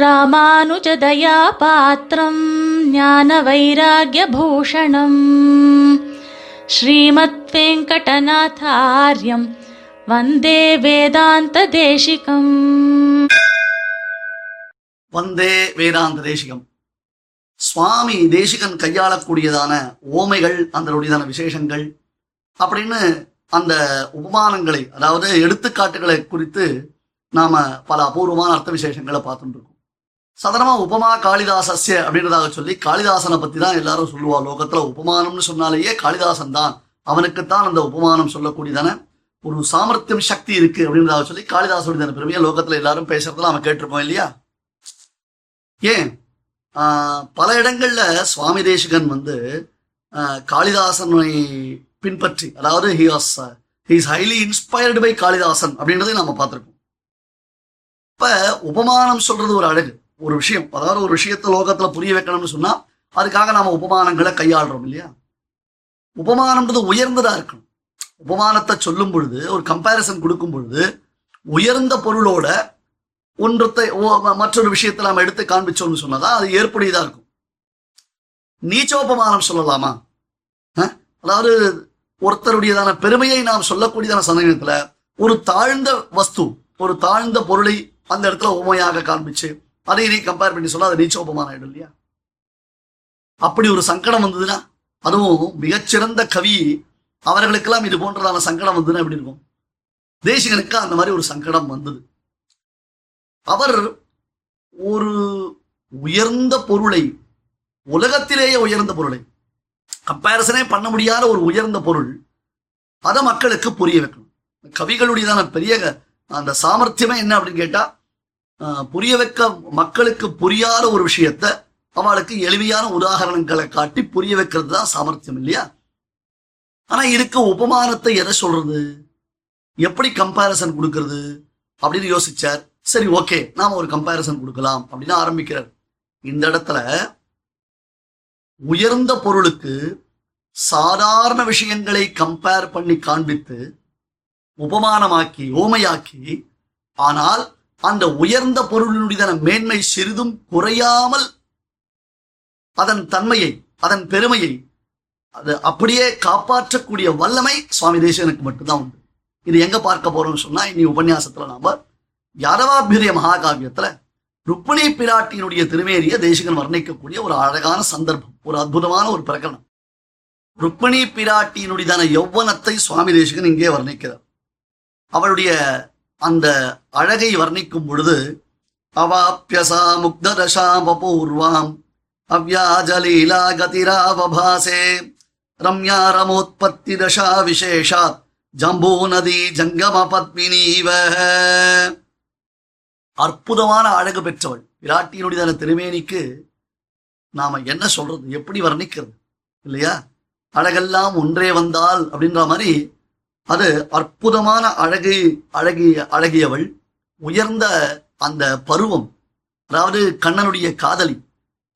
ராமானுஜதயா பாத்திரம் ஞான வைராகியபூஷணம் ஸ்ரீமத் வெங்கடநாதாரியம் வந்தே வேதாந்த தேசிகம் வந்தே வேதாந்த தேசிகம் சுவாமி தேசிகன் கையாளக்கூடியதான ஓமைகள் அதனுடையதான விசேஷங்கள் அப்படின்னு அந்த உபமானங்களை அதாவது எடுத்துக்காட்டுகளை குறித்து நாம பல அபூர்வமான அர்த்த விசேஷங்களை பார்த்துட்டு இருக்கோம். சாதாரணமாக உபமா காளிதாசஸ்ய அப்படின்றதாக சொல்லி காளிதாசனை பற்றி தான் எல்லாரும் சொல்லுவா. லோகத்துல உபமானம்னு சொன்னாலேயே காளிதாசன் தான் அவனுக்குத்தான் அந்த உபமானம் சொல்லக்கூடியதான ஒரு சாமர்த்தியம் சக்தி இருக்கு அப்படின்றதாக சொல்லி காளிதாசனுடைய பெருமையை லோகத்துல எல்லாரும் பேசுறதுல அவன் கேட்டிருப்போம் இல்லையா? ஏன்? ஆஹ் பல இடங்கள்ல சுவாமி தேசிகன் வந்து ஆஹ் காளிதாசனை பின்பற்றி அதாவது he was is highly inspired by Kalidasan அப்படின்றதையும் நம்ம பார்த்திருக்கோம் இப்போ உபமானம் சொல்றது ஒரு அழகு. ஒரு விஷயம் அதாவது ஒரு விஷயத்தை லோகத்தில் புரிய வைக்கணும்னு சொன்னால் அதுக்காக நாம் உபமானங்களை கையாளுறோம் இல்லையா? உபமானம்ன்றது உயர்ந்ததாக இருக்கணும். உபமானத்தை சொல்லும் பொழுது ஒரு கம்பேரிசன் கொடுக்கும் பொழுது உயர்ந்த பொருளோட ஒன்றத்தை ஓ- மற்றொரு விஷயத்தை நாம் எடுத்து காண்பிச்சோம்னு சொன்னதா அது ஏற்புடையதாக இருக்கும். நீச்சோபமானம் சொல்லலாமா? அதாவது ஒருத்தருடையதான பெருமையை நாம் சொல்லக்கூடியதான சந்தேகத்தில் ஒரு தாழ்ந்த வஸ்து ஒரு தாழ்ந்த பொருளை அந்த இடத்துல உண்மையாக காண்பிச்சு அதை நீ கம்பேர் பண்ணி சொன்னால் அது நீச்சோபமான ஆயிடும் இல்லையா? அப்படி ஒரு சங்கடம் வந்ததுன்னா அதுவும் மிகச்சிறந்த கவி அவர்களுக்கெல்லாம் இது போன்றதான சங்கடம் வந்ததுன்னா எப்படி இருக்கும்? தேசிகனுக்கு அந்த மாதிரி ஒரு சங்கடம் வந்தது. அவர் ஒரு உயர்ந்த பொருளை உலகத்திலேயே உயர்ந்த பொருளை கம்பேரிசனே பண்ண முடியாத ஒரு உயர்ந்த பொருள் அதை மக்களுக்கு புரிய வைக்கணும். கவிகளுடையதான பெரிய அந்த சாமர்த்தியமே என்ன அப்படின்னு கேட்டா புரிய வைக்க மக்களுக்கு புரியாத ஒரு விஷயத்த அவளுக்கு எளிமையான உதாரணங்களை காட்டி புரிய வைக்கிறது தான் சாமர்த்தியம் இல்லையா? ஆனா இதுக்கு உபமானத்தை எதை சொல்றது? எப்படி கம்பேரிசன் கொடுக்கறது? அப்படின்னு யோசிச்சார். சரி ஓகே நாம ஒரு கம்பேரிசன் கொடுக்கலாம் அப்படின்னு ஆரம்பிக்கிறார். இந்த இடத்துல உயர்ந்த பொருளுக்கு சாதாரண விஷயங்களை கம்பேர் பண்ணி காண்பித்து உபமானமாக்கி ஓமையாக்கி ஆனால் அந்த உயர்ந்த பொருளினுடையதான மேன்மை சிறிதும் குறையாமல் அதன் தன்மையை அதன் பெருமையை அது அப்படியே காப்பாற்றக்கூடிய வல்லமை சுவாமி தேசகனுக்கு மட்டும்தான் உண்டு. இது எங்க பார்க்க போறோம்னு சொன்னா இனி உபன்யாசத்துல நாம யாரவாபிரிய மகாகாவியத்துல ருக்மிணி பிராட்டியினுடைய திருமேனிய தேசிகன் வர்ணிக்கக்கூடிய ஒரு அழகான சந்தர்ப்பம் ஒரு அற்புதமான ஒரு பிரகடனம். ருக்மிணி பிராட்டியினுடையதான யௌவனத்தை சுவாமி தேசிகன் இங்கே வர்ணிக்கிறார். அவளுடைய அந்த அழகை வர்ணிக்கும் பொழுது அவாப்பியசா முக்ததசாமபூர்வாம் அவ்யாஜலீலா கதிராவபாசே ரம்யா ரமோத்பத்தி தசா விசேஷாத் ஜம்பூ நதி ஜங்கம பத்மினீவ அற்புதமான அழகு பெற்றவள். விராட்டியினுடைய திருமேனிக்கு நாம என்ன சொல்றது? எப்படி வர்ணிக்கிறது? இல்லையா? அழகெல்லாம் ஒன்றே வந்தால் அப்படின்ற மாதிரி அது அற்புதமான அழகு அழகிய அழகியவள் உயர்ந்த அந்த பருவம் அதாவது கண்ணனுடைய காதலி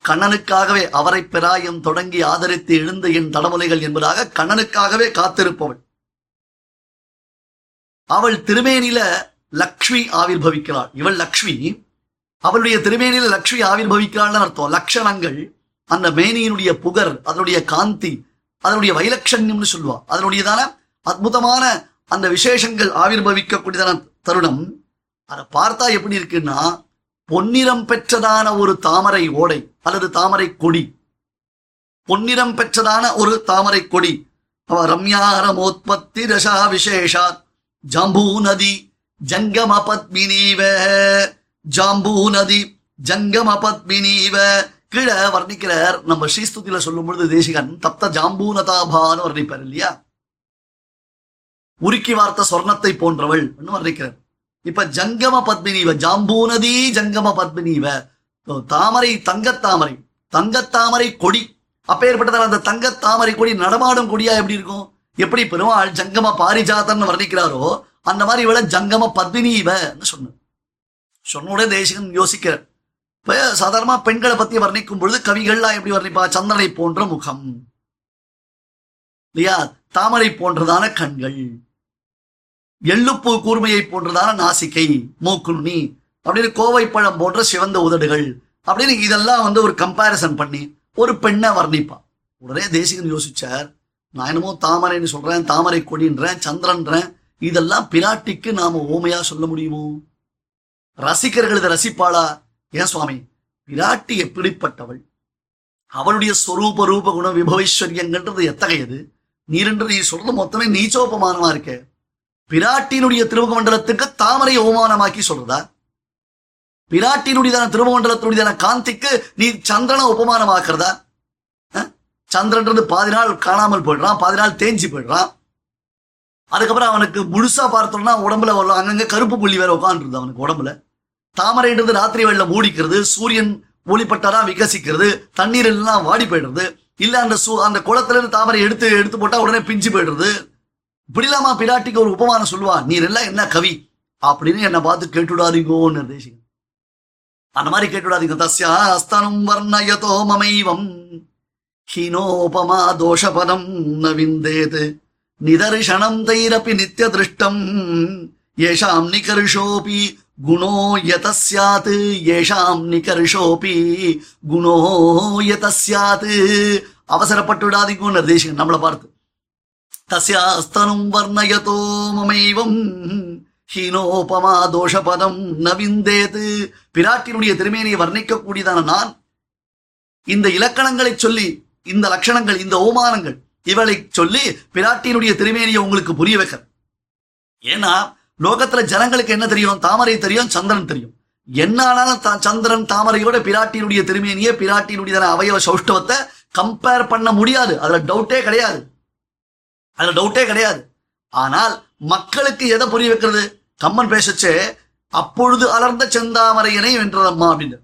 கண்ணனுக்காகவே அவரை பெறாயம் தொடங்கி ஆதரித்து எழுந்த என் தடமுலைகள் என்பதாக கண்ணனுக்காகவே காத்திருப்பவள். அவள் திருமேனில லக்ஷ்மி ஆவிர்பவிக்கிறாள். இவள் லக்ஷ்மி அவளுடைய திருமேனில லக்ஷ்மி ஆவிர்பவிக்கிறாள்னு அர்த்தம். லட்சணங்கள் அந்த மேனியினுடைய புகர் அதனுடைய காந்தி அதனுடைய வைலட்சண்யம்னு சொல்லுவா. அதனுடையதான அற்புதமான அந்த விசேஷங்கள் ஆவிர்பவிக்கக்கூடியதான தருணம். அதை பார்த்தா எப்படி இருக்குன்னா பொன்னிறம் பெற்றதான ஒரு தாமரை ஓடை அல்லது தாமரை கொடி. பொன்னிறம் பெற்றதான ஒரு தாமரை கொடி. அவ ரம்யாரமோத்பத்தி தசா விசேஷாத் ஜம்பூ நதி ஜங்கம பத்மினீவ ஜாம்பூ நதி ஜங்கம பத்மினீவ கீழே வர்ணிக்கிறார் நம்ம ஸ்ரீஸ்துதியில சொல்லும் பொழுது தேசிகன் தப்த ஜாம்பூனதாபான்னு வர்ணிப்பார் இல்லையா? உருக்கி வார்த்த சொர்ணத்தை போன்றவள் வர்ணிக்கிறார். இப்ப ஜங்கம பத்மினிவ ஜாம்பூநதி ஜங்கம பத்மினிவ. தாமரை தங்கத்தாமரை. தங்கத்தாமரை கொடி. அப்பேற்பட்டதால் அந்த தங்கத்தாமரை கொடி நடமாடும் கொடியா எப்படி இருக்கும்? எப்படி பெருமாள் ஜங்கம பாரிஜாதன் வர்ணிக்கிறாரோ அந்த மாதிரி இவளை ஜங்கம பத்மினிவன்னு சொன்ன சொன்ன உடனே தேசிகன் யோசிக்கிறார். சாதாரணமா பெண்களை பத்தி வர்ணிக்கும் பொழுது கவிகள்லாம் எப்படி வர்ணிப்பா? சந்தனை போன்ற முகம். இல்லையா? தாமரை போன்றதான கண்கள். எள்ளுப்பூ கூர்மையை போன்றதான நாசிக்கை மூக்குண்ணி அப்படின்னு கோவை பழம் போன்ற சிவந்த உதடுகள் அப்படின்னு இதெல்லாம் வந்து ஒரு கம்பேரிசன் பண்ணி ஒரு பெண்ணை வர்ணிப்பான் உடனே தேசிகன் யோசிச்சார் நான் என்னமோ தாமரைன்னு சொல்றேன் தாமரை கொடின்றேன் சந்திரன்றேன் இதெல்லாம் பிராட்டிக்கு நாம ஓமையா சொல்ல முடியுமோ? ரசிகர்கள் இதை ரசிப்பாளா? ஏன் சுவாமி? பிராட்டி எப்படிப்பட்டவள் அவளுடைய ஸ்வரூப ரூப குண விபவைஸ்வரியங்கன்றது எத்தகையது? நீரென்று நீ சொல்றது மொத்தமே நீச்சோபமானமா இருக்கே. பிராட்டியினுடைய திருமுகமண்டலத்துக்கு தாமரை அவமானமாக்கி சொல்றதா? பிராட்டியினுடையதான திருமுகமண்டலத்தினுடையதான காந்திக்கு நீ சந்திரனை உபமானமாக்குறதா? சந்திரன்றது பாதி நாள் காணாமல் போயிடுறான் பாதி நாள் தேஞ்சி போயிடுறான். அதுக்கப்புறம் அவனுக்கு முழுசா பார்த்தோம்னா உடம்புல வரலாம் அங்கங்க கருப்பு புள்ளி வேற உட்காந்துருது அவனுக்கு உடம்புல. தாமரைன்றது ராத்திரி வெள்ள மூடிக்கிறது சூரியன் ஒளிப்பட்டாதான் விகசிக்கிறது தண்ணீர் எல்லாம் வாடி போயிடுறது. இல்ல அந்த சூ அந்த குளத்துல இருந்து தாமரை எடுத்து எடுத்து போட்டா உடனே பிஞ்சு போயிடுறது. இப்படிலாமா பிராட்டிக்கு ஒரு உபமானம் சொல்லுவா? நீர் எல்லாம் என்ன கவி? அப்படின்னு என்னை பார்த்து கேட்டுடாதீங்கோன்னு தேசிகம் அந்த மாதிரி கேட்டுடாதீங்க தஸ்யா அஸ்தனம் வர்ணயதோ மமைவம். ஹீனோபமா தோஷபதம் ந விந்தேத் தைரப்பி நித்திய திருஷ்டம் ஏஷாம் நிகர்ஷோபி குணோ யத ஸ்யாத் ஏஷாம் நிகர்ஷோபி குணோ யத ஸ்யாத் அவசரப்பட்டு விடாதீங்கன்னு தேசிகன் நம்மளை பார்த்து. தஸ்யாஸ்தனும் வர்ணயதோ மமைவம். ஹீனோபமா தோஷபதம் நவிந்தேது. பிராட்டினுடைய திருமேனியை வர்ணிக்கக்கூடியதான நான். இந்த இலக்கணங்களை சொல்லி இந்த லட்சணங்கள் இந்த ஓமானங்கள் இவளை சொல்லி பிராட்டியினுடைய திருமேனியை உங்களுக்கு புரிய வைக்க ஏன்னா லோகத்துல ஜனங்களுக்கு என்ன தெரியும்? தாமரை தெரியும் சந்திரன் தெரியும். என்ன ஆனாலும் சந்திரன் தாமரையோட பிராட்டியினுடைய திருமேனியை பிராட்டியினுடைய அவயவ சௌஷ்டவத்தை கம்பேர் பண்ண முடியாது. அதுல டவுட்டே கிடையாது. அதுல டவுட்டே கிடையாது. ஆனால் மக்களுக்கு எதை புரிய வைக்கிறது? கம்மன் பேசச்சே அப்பொழுது அலர்ந்த செந்தாமரையனை வென்றதம்மா அப்படின்னு.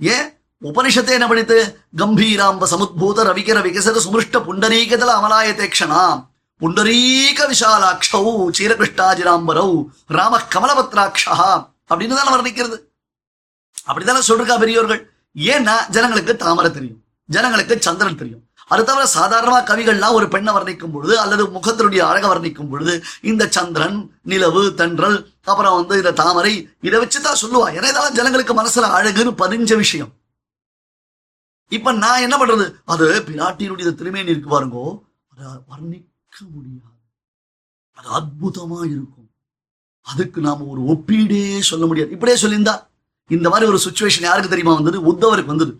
ஏன்? உபனிஷத்தை என்ன படித்து? கம்பீராம்ப சமுத்பூத ரவிகர விகசர சுமிருஷ்ட புண்டரீகதல அமலாயதே க்ஷணாம் புண்டரீக விஷாலாட்சௌ சீரகிருஷ்டாஜிராம்பரௌ ராம கமலபத்ராட்சா அப்படின்னு தானே வர்ணிக்கிறது. அப்படித்தானே சொல்றா பெரியவர்கள் ஏன்னா ஜனங்களுக்கு தாமரை தெரியும். ஜனங்களுக்கு சந்திரன் தெரியும். அது தவிர சாதாரணமா கவிகள்லாம் ஒரு பெண்ணை வர்ணிக்கும் பொழுது அல்லது முகத்தினுடைய அழகை வர்ணிக்கும் பொழுது இந்த சந்திரன் நிலவு தென்றல் அப்புறம் வந்து இந்த தாமரை இதை வச்சுதான் சொல்லுவா. ஏன்னா இதெல்லாம் ஜனங்களுக்கு மனசுல அழகுன்னு பதிஞ்ச விஷயம். இப்ப நான் என்ன பண்றது? அது பிராட்டியினுடைய திருமேனி இருக்கு பாருங்கோ. அதை வர்ணிக்க முடியாது. அது அற்புதமா இருக்கும். அதுக்கு நாம ஒரு ஒப்பீடே சொல்ல முடியாது. இப்படியே சொல்லியிருந்தா இந்த மாதிரி ஒரு சுச்சுவேஷன் யாருக்கு தெரியுமா வந்தது? உத்தவருக்கு வந்தது.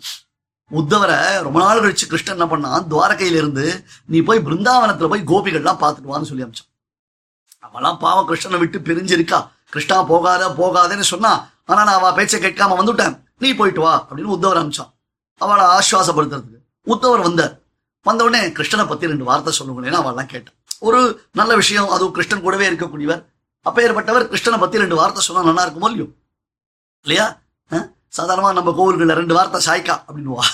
உத்தவரை ரொம்ப நாள் கழிச்சு கிருஷ்ணன் என்ன பண்ணான்? துவாரகையில இருந்து நீ போய் பிருந்தாவனத்துல போய் கோபிகள்லாம் பார்த்துட்டு வான்னு சொல்லி அமிச்சான். அவெல்லாம் பாவம் கிருஷ்ணனை விட்டு பிரிஞ்சிருக்கா. கிருஷ்ணா போகாத போகாதேன்னு சொன்னா ஆனா நான் அவ பேச்சை கேட்காம வந்துட்டேன். நீ போயிட்டு வா அப்படின்னு உத்தவர் அமிச்சான். அவளை ஆஸ்வாசப்படுத்துறதுக்கு உத்தவர் வந்தார். வந்த உடனே கிருஷ்ணனை பத்தி ரெண்டு வார்த்தை சொல்லுங்களேன்னு அவெல்லாம் கேட்டான். ஒரு நல்ல விஷயம் அதுவும் கிருஷ்ணன் கூடவே இருக்கக்கூடியவர். அப்பேற்பட்டவர் கிருஷ்ணனை பத்தி ரெண்டு வார்த்தை சொன்னா நல்லா இருக்குமோ இல்லையோ? இல்லையா? சாதாரணமா நம்ம கோவில்கள்ல ரெண்டு வார்த்தை சாய்க்கா அப்படின்னுவா.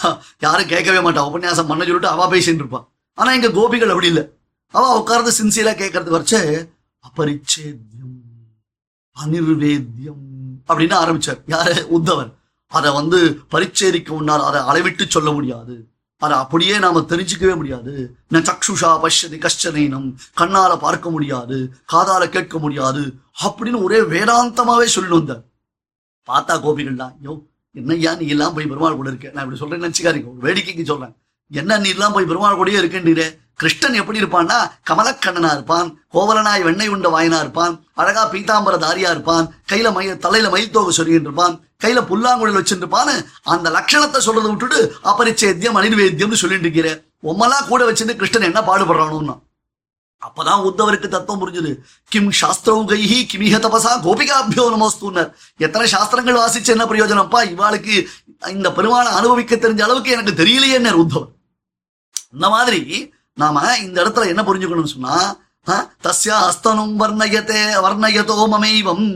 யாரும் கேட்கவே மாட்டா. உபன்யாசம் பண்ண சொல்லிட்டு அவ பேசின்னு இருப்பான் ஆனா இங்க கோபிகள் அப்படி இல்லை. அவ உட்கார்ந்து சின்சியரா கேட்கறது வரைச்சு அபரிச்சேத்தியம் அனிர்வேத்தியம் அப்படின்னு ஆரம்பிச்சார். யாரு? உத்தவர் அதை வந்து பரிச்சேரிக்க முன்னால் அதை அளவிட்டு சொல்ல முடியாது. அதை அப்படியே நாம தெரிஞ்சுக்கவே முடியாது. சக்ஷுஷா பஷ்யதி கஷ்டனேனம் கண்ணால பார்க்க முடியாது காதால கேட்க முடியாது அப்படின்னு ஒரே வேதாந்தமாவே சொல்லி வந்தார். பார்த்தா கோபிகள்லாம் யோ என்னய்யா நீ எல்லாம் போய் பெருமாள் கூட இருக்க? நான் இப்படி சொல்றேன்னு நினைச்சுக்காதீங்க. ஒரு வேடிக்கைக்கு சொல்றேன். என்ன நீ எல்லாம் போய் பெருமாள் கூடயே இருக்கேன்றீரே கிருஷ்ணன் எப்படி இருப்பான்னா கமலக்கண்ணனா இருப்பான் கோவலனாய் வெண்ணெய் உண்ட வாயனா இருப்பான் அழகா பீதாம்பர தாரியா இருப்பான் கையில மய தலையில மயில் சொல்லிட்டு இருப்பான் கையில புல்லாங்குழல் வச்சிருப்பான்னு அந்த லட்சணத்தை சொல்றதை விட்டுட்டு அபரிச்சேத்தியம் அனிர்வேத்தியம்னு சொல்லிட்டு இருக்கிற உம்மெல்லாம் கூட வச்சுட்டு கிருஷ்ணன் என்ன பாடுபடுறானோன்னா. அப்பதான் உத்தவருக்கு தத்துவம் புரிஞ்சுது. கிம் சாஸ்திரௌகைஹி கிமிஹ தபசா கோபிகாபியோ நமஸ்தூனர் எத்தனை சாஸ்திரங்கள் வாசிச்சு என்ன பிரயோஜனம்ப்பா? இவாளுக்கு இந்த பெருமாளை அனுபவிக்க தெரிஞ்ச அளவுக்கு எனக்கு தெரியலையே உத்தவர் இந்த மாதிரி நாம இந்த இடத்துல என்ன புரிஞ்சுக்கணும்னு சொன்னா தஸ்யா அஸ்தனும் வர்ணயத்தே வர்ணயதோ மமைவம்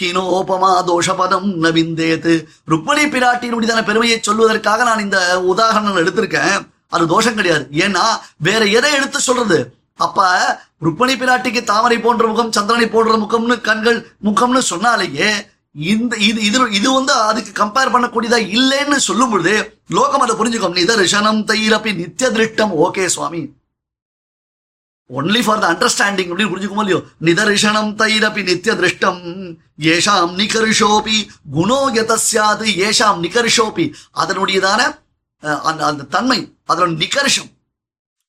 ஹீனோபமா தோஷபதம் நவிந்தேத்து ருக்மணி பிராட்டியினுடையதான பெருமையை சொல்வதற்காக நான் இந்த உதாரணங்கள் எடுத்திருக்கேன். அது தோஷம் கிடையாது. ஏன்னா வேற எதை எடுத்து சொல்றது? அப்ப ருப்பணி பிராட்டிக்கு தாமரை போன்ற முகம் சந்திரனை போன்ற முகம்னு கண்கள் முகம்னு சொன்னாலேயே இந்த இது இது இது வந்து அதுக்கு கம்பேர் பண்ணக்கூடியதா இல்லைன்னு சொல்லும் பொழுது லோகம் அதை புரிஞ்சுக்கும். ரிஷனம் தயிரப்பி நித்திய திருஷ்டம். Okay Swami. Only for the understanding அப்படின்னு புரிஞ்சுக்கோமோ இல்லையோ? நிதர்சனம் தைரபி நித்திய திருஷ்டம். ஏஷாம் நிகர்ஷோபி குணோ யதஸ்யாது. ஏஷாம் நிகர்ஷோபி. அதனுடையதான அஹ், அந்த அந்த தன்மை அதனோட நிகர்ஷம்.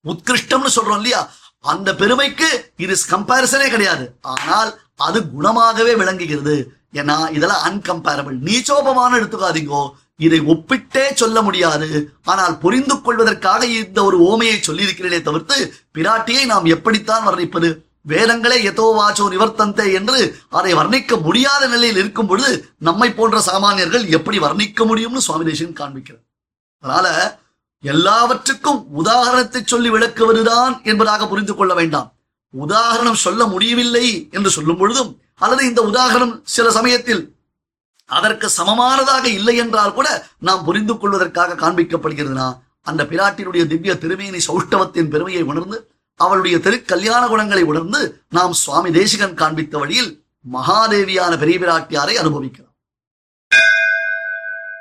உத்கிருஷ்டம்னு சொல்றோம் இல்லையா? அந்த பெருமைக்கு இது கம்பேரிசனே கிடையாது. ஆனால் அது குணமாகவே விளங்குகிறது. ஏன்னா இதெல்லாம் அன்கம்பேரபிள் நீச்சோபமான எடுத்துக்காதீங்கோ. இதை ஒப்பிட்டே சொல்ல முடியாது. ஆனால் புரிந்து கொள்வதற்காக இந்த ஒரு ஓமையை சொல்லியிருக்கிறேனே தவிர்த்து பிராட்டியை நாம் எப்படித்தான் வர்ணிப்பது? வேதங்களே எதோ வாச்சோ நிவர்த்தந்தே என்று அதை வர்ணிக்க முடியாத நிலையில் இருக்கும் பொழுது நம்மை போன்ற சாமானியர்கள் எப்படி வர்ணிக்க முடியும்னு சுவாமி தேசிகன் காண்பிக்கிறார். அதனால எல்லாவற்றுக்கும் உதாரணத்தை சொல்லி விளக்குவதுதான் என்பதாக புரிந்து கொள்ள வேண்டாம். உதாரணம் சொல்ல முடியவில்லை என்று சொல்லும் பொழுதும் அல்லது இந்த உதாரணம் சில சமயத்தில் அதற்கு சமமானதாக இல்லை என்றால் கூட நாம் புரிந்து கொள்வதற்காக காண்பிக்கப்படுகிறதுனா அந்த பிராட்டினுடைய திவ்ய திருமேனி சௌஷ்டவத்தின் பெருமையை உணர்ந்து அவளுடைய திரு கல்யாண குணங்களை உணர்ந்து நாம் சுவாமி தேசிகன் காண்பித்த வழியில் மகாதேவியான பெரிய பிராட்டியாரை அனுபவிக்கிறோம்.